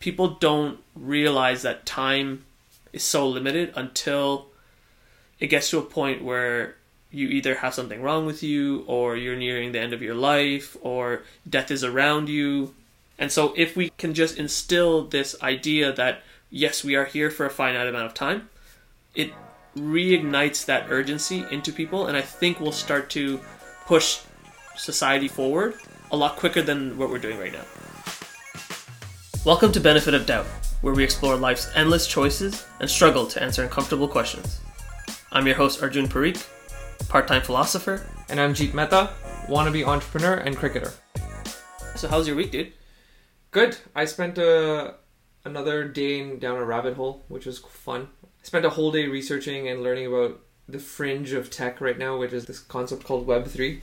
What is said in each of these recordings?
people don't realize that time is so limited until it gets to a point where you either have something wrong with you or you're nearing the end of your life or death is around you. And so if we can just instill this idea that yes, we are here for a finite amount of time, it reignites that urgency into people and I think we'll start to push society forward a lot quicker than what we're doing right now. Welcome to Benefit of Doubt, where we explore life's endless choices and struggle to answer uncomfortable questions. I'm your host Arjun Parikh, part-time philosopher. And I'm Jeet Mehta, wannabe entrepreneur and cricketer. So how's your week, dude? Good. I spent a, another day down a rabbit hole, which was fun. I spent a whole day researching and learning about the fringe of tech right now, which is this concept called Web3.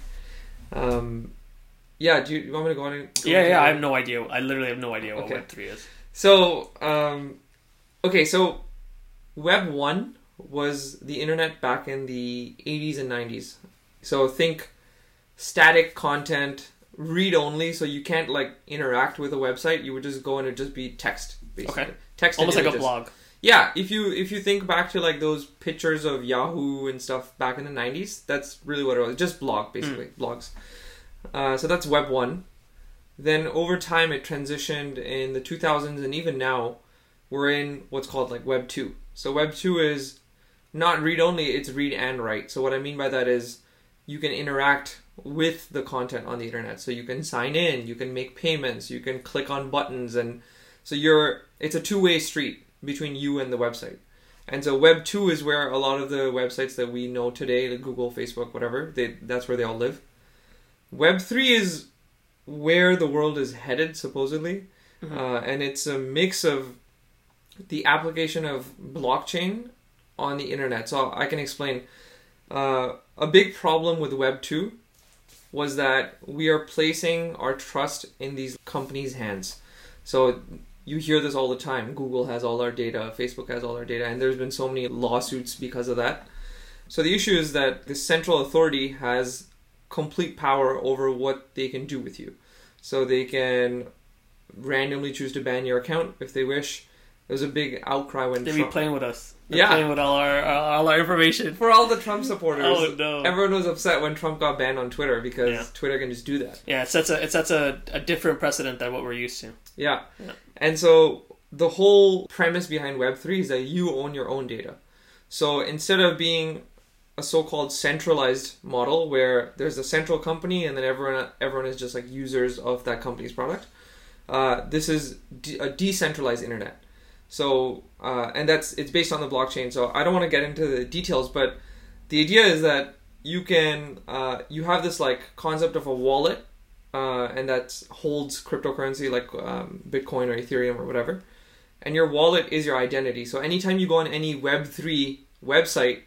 Um, yeah, do you, you want me to go on? And go Yeah, yeah, it? I have no idea. I literally have no idea what Okay. Web three is. So, um, okay, so Web 1 was the internet back in the 80s and 90s. So, think static content, read only, so you can't like interact with a website. You would just go and it'd just be text, basically. Okay. Text Almost like a blog. Yeah, if you if you think back to like those pictures of Yahoo and stuff back in the '90s, that's really what it was. Just blog, basically blogs. Uh, so that's Web one. Then over time, it transitioned in the 2000s, and even now, we're in what's called like Web two. So Web two is not read only; it's read and write. So what I mean by that is you can interact with the content on the internet. So you can sign in, you can make payments, you can click on buttons, and so you're it's a two way street between you and the website. And so Web two is where a lot of the websites that we know today, like Google, Facebook, whatever, they that's where they all live. Web three is where the world is headed, supposedly, uh, and it's a mix of the application of blockchain on the internet. So I can explain. Uh, a big problem with Web two was that we are placing our trust in these companies' hands. So you hear this all the time. Google has all our data, Facebook has all our data, and there's been so many lawsuits because of that. So the issue is that the central authority has complete power over what they can do with you. So they can randomly choose to ban your account if they wish. There was a big outcry when They be playing with us. They're Yeah. playing with all our all our information. for all the Trump supporters. Oh, no. Everyone was upset when Trump got banned on Twitter because Yeah. Twitter can just do that. Yeah, it sets a it sets a, a different precedent than what we're used to. Yeah. Yeah. And so the whole premise behind Web3 is that you own your own data. So instead of being a so-called centralized model where there's a central company and then everyone everyone is just like users of that company's product, uh, this is de- a decentralized internet. So uh, and that's it's based on the blockchain. So I don't want to get into the details, but the idea is that you can uh, you have this like concept of a wallet uh, and that holds cryptocurrency like um, Bitcoin or Ethereum or whatever. And your wallet is your identity. So anytime you go on any Web3 website,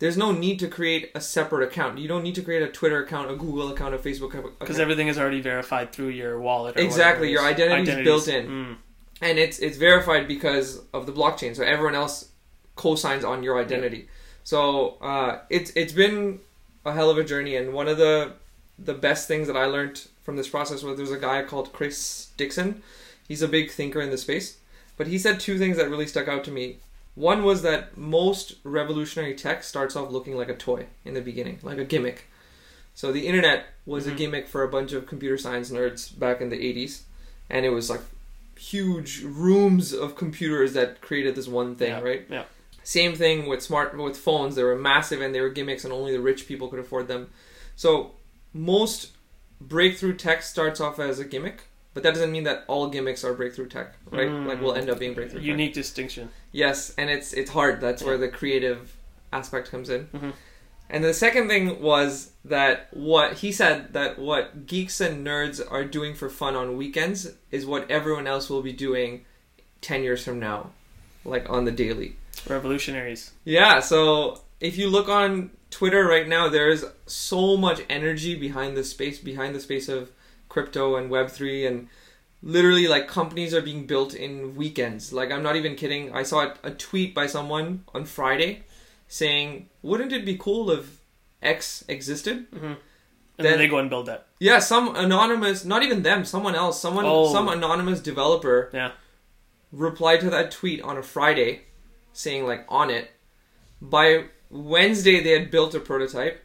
there's no need to create a separate account. You don't need to create a Twitter account, a Google account, a Facebook account. Because everything is already verified through your wallet. Or Exactly, your whatever it is. identity is built in. Mm. and it's it's verified because of the blockchain. So everyone else co-signs on your identity. So uh, it's it's been a hell of a journey, and one of the the best things that I learned from this process was there's a guy called Chris Dixon. He's a big thinker in the space, but he said two things that really stuck out to me. One was that most revolutionary tech starts off looking like a toy in the beginning, like a gimmick. So the internet was a Mhm. gimmick for a bunch of computer science nerds back in the 80s, and it was like huge rooms of computers that created this one thing, Yeah, right? yeah. Same thing with smart with phones. They were massive and they were gimmicks, and only the rich people could afford them. So most breakthrough tech starts off as a gimmick, but that doesn't mean that all gimmicks are breakthrough tech, right? Mm. Like will end up being breakthrough. tech. Unique distinction. Yes, and it's it's hard. That's Yeah. where the creative aspect comes in. Mhm. And the second thing was that what he said that what geeks and nerds are doing for fun on weekends is what everyone else will be doing 10 years from now, like on the daily. Revolutionaries. Yeah, so if you look on Twitter right now, there's so much energy behind the space, behind the space of crypto and Web3, and literally like companies are being built in weekends. Like I'm not even kidding. I saw a, tweet by someone on Friday saying, "Wouldn't it be cool if X existed?" hmm And Then- then they go and build that. Yeah, some anonymous, not even them, someone else, someone, Oh. some anonymous developer Yeah. replied to that tweet on a Friday saying like on it. By Wednesday they had built a prototype.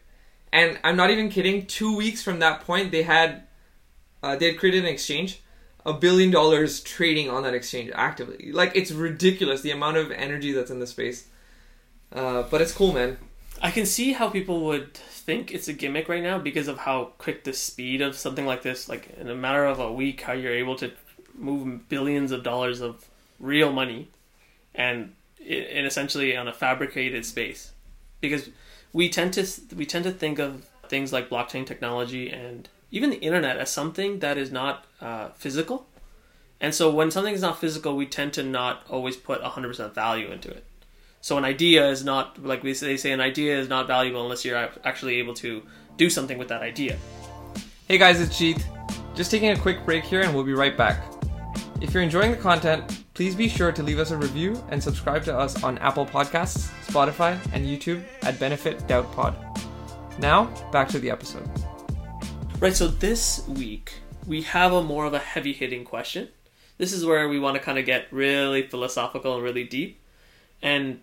And I'm not even kidding, two weeks from that point they had uh, they had created an exchange, a billion dollars trading on that exchange actively. Like it's ridiculous the amount of energy that's in the space. Uh, but it's cool, man. I can see how people would think it's a gimmick right now because of how quick the speed of something like this, like in a matter of a week, how you're able to move billions of dollars of real money and in essentially on a fabricated space. Because we tend to we tend to think of things like blockchain technology and even the internet as something that is not uh, physical. And so when something is not physical, we tend to not always put 100% value into it. So an idea is not like we say, they say an idea is not valuable unless you're actually able to do something with that idea. Hey guys, it's Jeet. Just taking a quick break here and we'll be right back. If you're enjoying the content, please be sure to leave us a review and subscribe to us on Apple Podcasts, Spotify, and YouTube at Benefit Doubt Pod. Now, back to the episode. Right, so this week we have a more of a heavy hitting question. This is where we want to kind of get really philosophical and really deep. And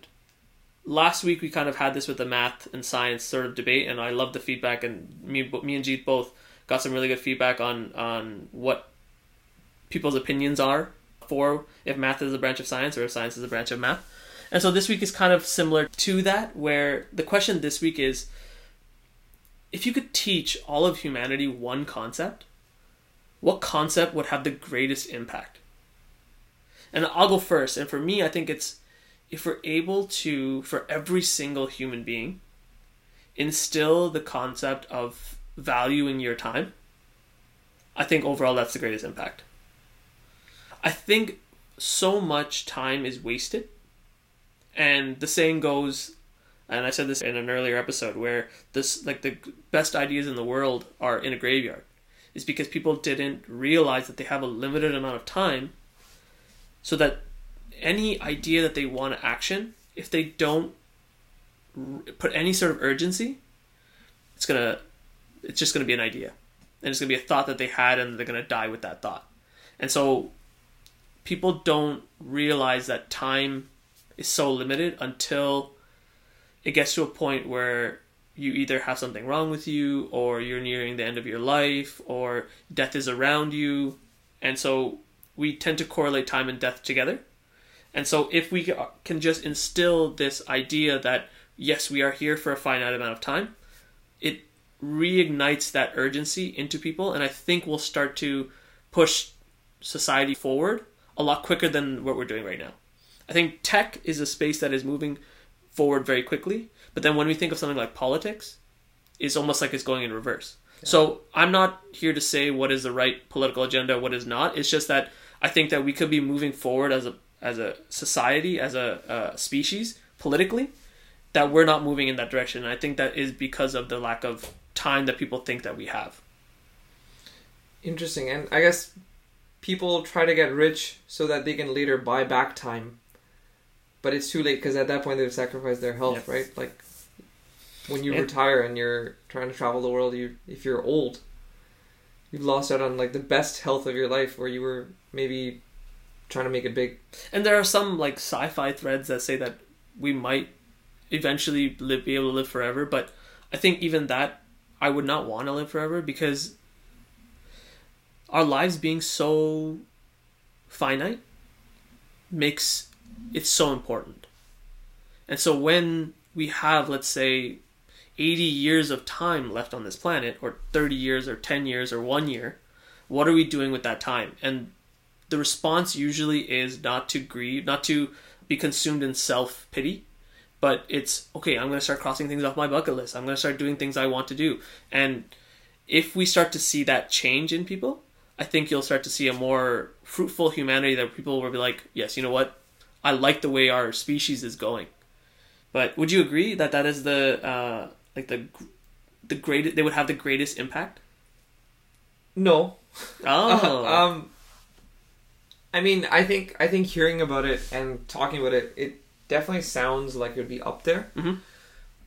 last week we kind of had this with the math and science sort of debate, and I love the feedback. And me, me and Jeet both got some really good feedback on on what people's opinions are for if math is a branch of science or if science is a branch of math. And so this week is kind of similar to that, where the question this week is if you could teach all of humanity one concept, what concept would have the greatest impact? And I'll go first. And for me, I think it's if we're able to, for every single human being, instill the concept of valuing your time, I think overall that's the greatest impact. I think so much time is wasted. And the saying goes, and I said this in an earlier episode, where this like the best ideas in the world are in a graveyard, is because people didn't realize that they have a limited amount of time, so that any idea that they want to action, if they don't put any sort of urgency, it's gonna, it's just gonna be an idea, and it's gonna be a thought that they had, and they're gonna die with that thought. And so, people don't realize that time is so limited until it gets to a point where you either have something wrong with you or you're nearing the end of your life or death is around you and so we tend to correlate time and death together and so if we can just instill this idea that yes, we are here for a finite amount of time, it reignites that urgency into people and I think we'll start to push society forward a lot quicker than what we're doing right now. I think tech is a space that is moving forward very quickly, but then when we think of something like politics, it's almost like it's going in reverse. Yeah. So I'm not here to say what is the right political agenda, what is not. It's just that I think that we could be moving forward as a as a society, as a, a species, politically, that we're not moving in that direction. And I think that is because of the lack of time that people think that we have. Interesting. And I guess people try to get rich so that they can later buy back time. But it's too late because at that point they've sacrificed their health, right? Like when you retire and you're trying to travel the world, you if you're old, you've lost out on like the best health of your life where you were maybe trying to make it big. And there are some like sci-fi threads that say that we might eventually live, be able to live forever, but I think even that I would not want to live forever because our lives being so finite makes it so important. And so when we have let's say 80 years of time left on this planet or 30 years or 10 years or 1 year, what are we doing with that time? And the response usually is not to grieve, not to be consumed in self pity, but it's okay, I'm going to start crossing things off my bucket list. I'm going to start doing things I want to do. And if we start to see that change in people, I think you'll start to see a more fruitful humanity that people will be like, yes, you know what? I like the way our species is going. But would you agree that that is the uh, like the the greatest? They would have the greatest impact. No. Oh. um, I mean, I think I think hearing about it and talking about it, it definitely sounds like it would be up there. Mm-hmm.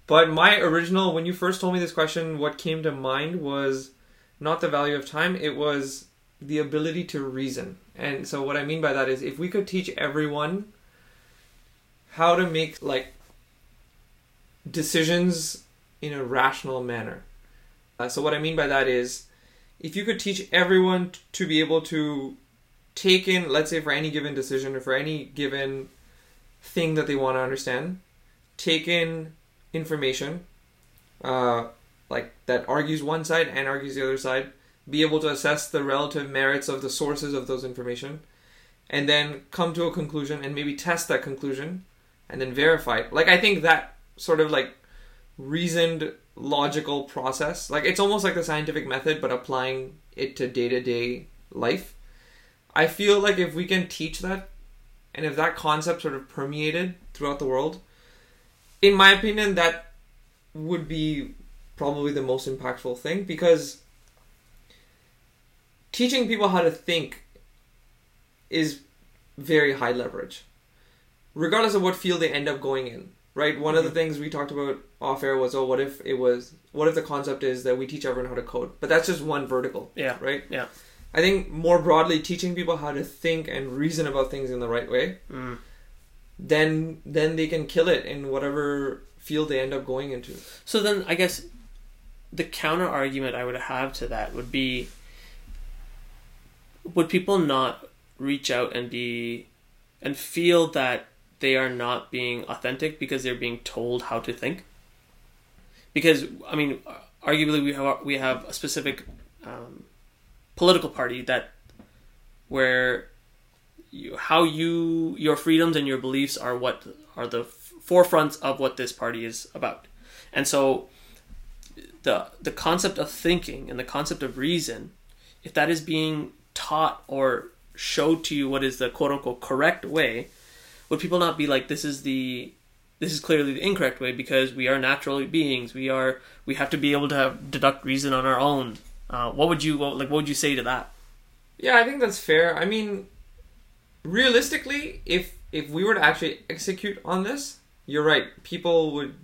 But my original, when you first told me this question, what came to mind was not the value of time. It was the ability to reason. And so what I mean by that is if we could teach everyone how to make like decisions in a rational manner. Uh, so what I mean by that is if you could teach everyone to be able to take in let's say for any given decision or for any given thing that they want to understand, take in information uh, like that argues one side and argues the other side, be able to assess the relative merits of the sources of those information, and then come to a conclusion and maybe test that conclusion and then verify. Like I think that sort of like reasoned logical process, like it's almost like the scientific method but applying it to day-to-day life. I feel like if we can teach that and if that concept sort of permeated throughout the world, in my opinion that would be probably the most impactful thing because teaching people how to think is very high leverage regardless of what field they end up going in right one of the things we talked about off air was oh what if it was what if the concept is that we teach everyone how to code but that's just one vertical Yeah. right Yeah. i think more broadly teaching people how to think and reason about things in the right way Mm. then then they can kill it in whatever field they end up going into So then, I guess the counter argument I would have to that would be: Would people not reach out and be and feel that they are not being authentic because they're being told how to think? Because I mean, arguably, we have we have a specific um, political party that where you, how you your freedoms and your beliefs are what are the forefronts of what this party is about and so the the concept of thinking and the concept of reason if that is being taught or showed to you what is the quote unquote correct way would people not be like this is the this is clearly the incorrect way because we are natural beings we are we have to be able to have, deduct reason on our own uh, what would you what, like what would you say to that Yeah, I think that's fair. I mean, realistically, if if we were to actually execute on this, you're right. People would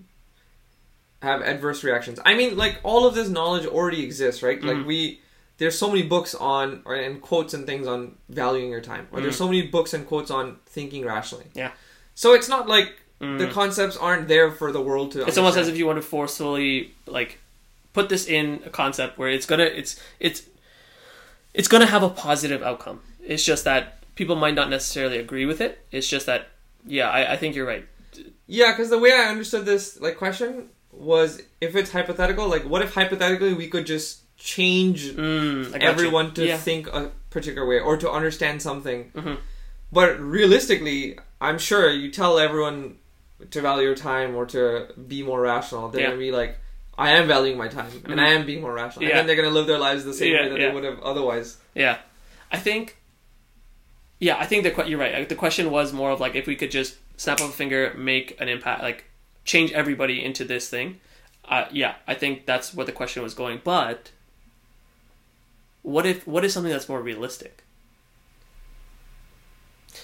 have adverse reactions. I mean, like all of this knowledge already exists, right? Like Mhm. we there's so many books on or and quotes and things on valuing your time, or there's Mhm. so many books and quotes on thinking rationally. Yeah. So it's not like the Mm. concepts aren't there for the world to. it's almost as if you want to forcefully like put this in a concept where it's gonna it's it's it's gonna have a positive outcome it's just that people might not necessarily agree with it it's just that yeah i, I think you're right Yeah, because the way I understood this like question was if it's hypothetical, like what if hypothetically we could just change mm, got you. everyone to yeah. think a particular way or to understand something. Mhm. But realistically, I'm sure you tell everyone to value your time or to be more rational, they're Yeah. gonna be like, I am valuing my time and Mhm. I am being more rational. Yeah. And then they're gonna live their lives the same way that they would have otherwise. yeah i think yeah i think the you're right the question was more of like if we could just snap of a finger make an impact like change everybody into this thing uh, yeah i think that's what the question was going but what if what is something that's more realistic?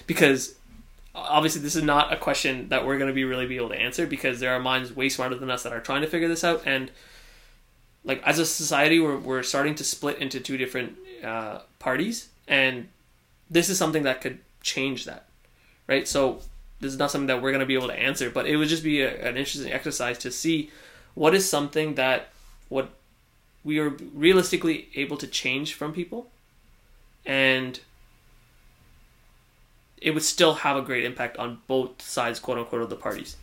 Because obviously this is not a question that we're going to be really be able to answer because there are minds way smarter than us that are trying to figure this out and like as a society we're, we're starting to split into two different uh, parties and this is something that could change that right? So this is not something that we're going to be able to answer but it would just be a, an interesting exercise to see what is something that what we are realistically able to change from people and it would still have a great impact on both sides quote unquote of the parties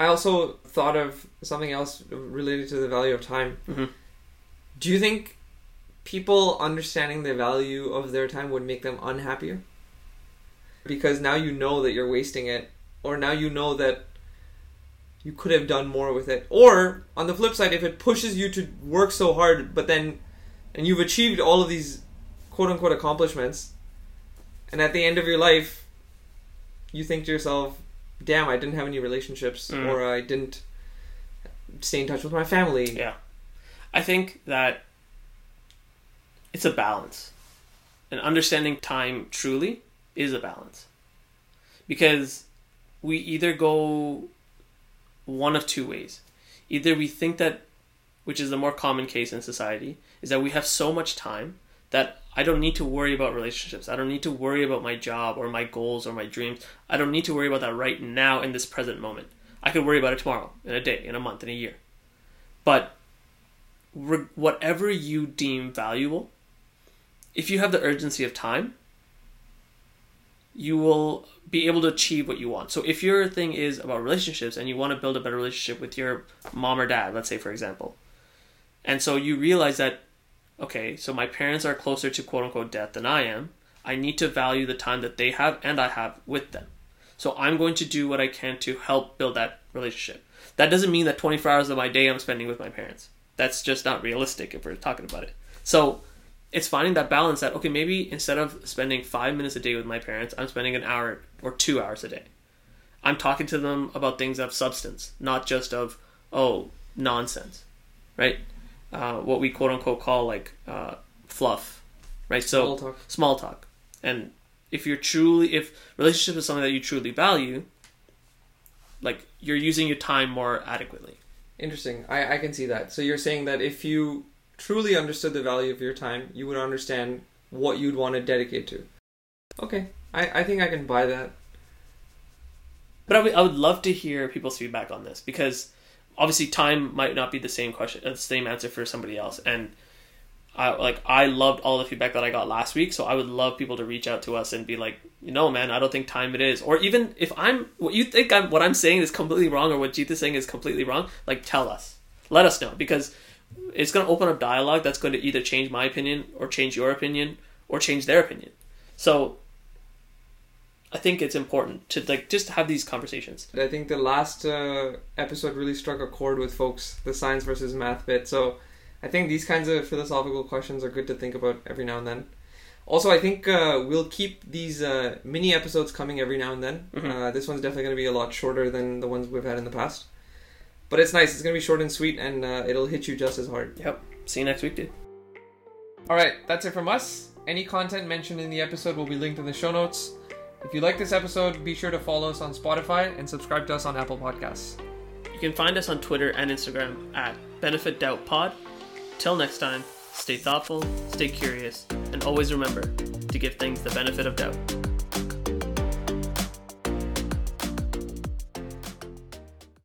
I also thought of something else related to the value of time. Mhm. Do you think people understanding the value of their time would make them unhappier? Because now you know that you're wasting it, or now you know that you could have done more with it. Or on the flip side, if it pushes you to work so hard, but then and you've achieved all of these quote unquote accomplishments, and at the end of your life, you think to yourself, damn, I didn't have any relationships, Mm. or I didn't stay in touch with my family. Yeah. I think that it's a balance. And understanding time truly is a balance. Because we either go one of two ways. Either we think that which is the more common case in society, is that we have so much time that I don't need to worry about relationships. I don't need to worry about my job or my goals or my dreams. I don't need to worry about that right now in this present moment. I could worry about it tomorrow, in a day, in a month, in a year. But whatever you deem valuable, if you have the urgency of time, you will be able to achieve what you want. So if your thing is about relationships and you want to build a better relationship with your mom or dad, let's say for example, and so you realize that okay, so my parents are closer to quote unquote death than I am. I need to value the time that they have and I have with them. So I'm going to do what I can to help build that relationship. That doesn't mean that 24 hours of my day I'm spending with my parents. That's just not realistic if we're talking about it. So it's finding that balance that, okay, maybe instead of spending five minutes a day with my parents, I'm spending an hour or two hours a day. I'm talking to them about things of substance, not just of, oh, nonsense, right? Uh, what we quote unquote call like uh, fluff, right? So Small talk. small talk. And if you're truly, if relationship is something that you truly value, like you're using your time more adequately. Interesting. I, I can see that. So you're saying that if you truly understood the value of your time, you would understand what you'd want to dedicate to. Okay. I, I think I can buy that. But I would, I would love to hear people's feedback on this because obviously time might not be the same question, uh, the same answer for somebody else. And I like I loved all the feedback that I got last week, so I would love people to reach out to us and be like, you know, man, I don't think time it is. Or even if I'm what you think I'm what I'm saying is completely wrong or what Jeet is saying is completely wrong, like tell us, let us know because it's going to open up dialogue that's going to either change my opinion or change your opinion or change their opinion. So I think it's important to like just have these conversations. I think the last uh, episode really struck a chord with folks, the science versus math bit. So I think these kinds of philosophical questions are good to think about every now and then. Also, I think uh, we'll keep these uh, mini episodes coming every now and then. Mhm. Uh, this one's definitely going to be a lot shorter than the ones we've had in the past. But it's nice. It's going to be short and sweet, and uh, it'll hit you just as hard. Yep. See you next week, dude. All right, that's it from us. Any content mentioned in the episode will be linked in the show notes. If you like this episode, be sure to follow us on Spotify and subscribe to us on Apple Podcasts. You can find us on Twitter and Instagram at Benefit Doubt Pod. Till next time, stay thoughtful, stay curious, and always remember to give things the benefit of doubt.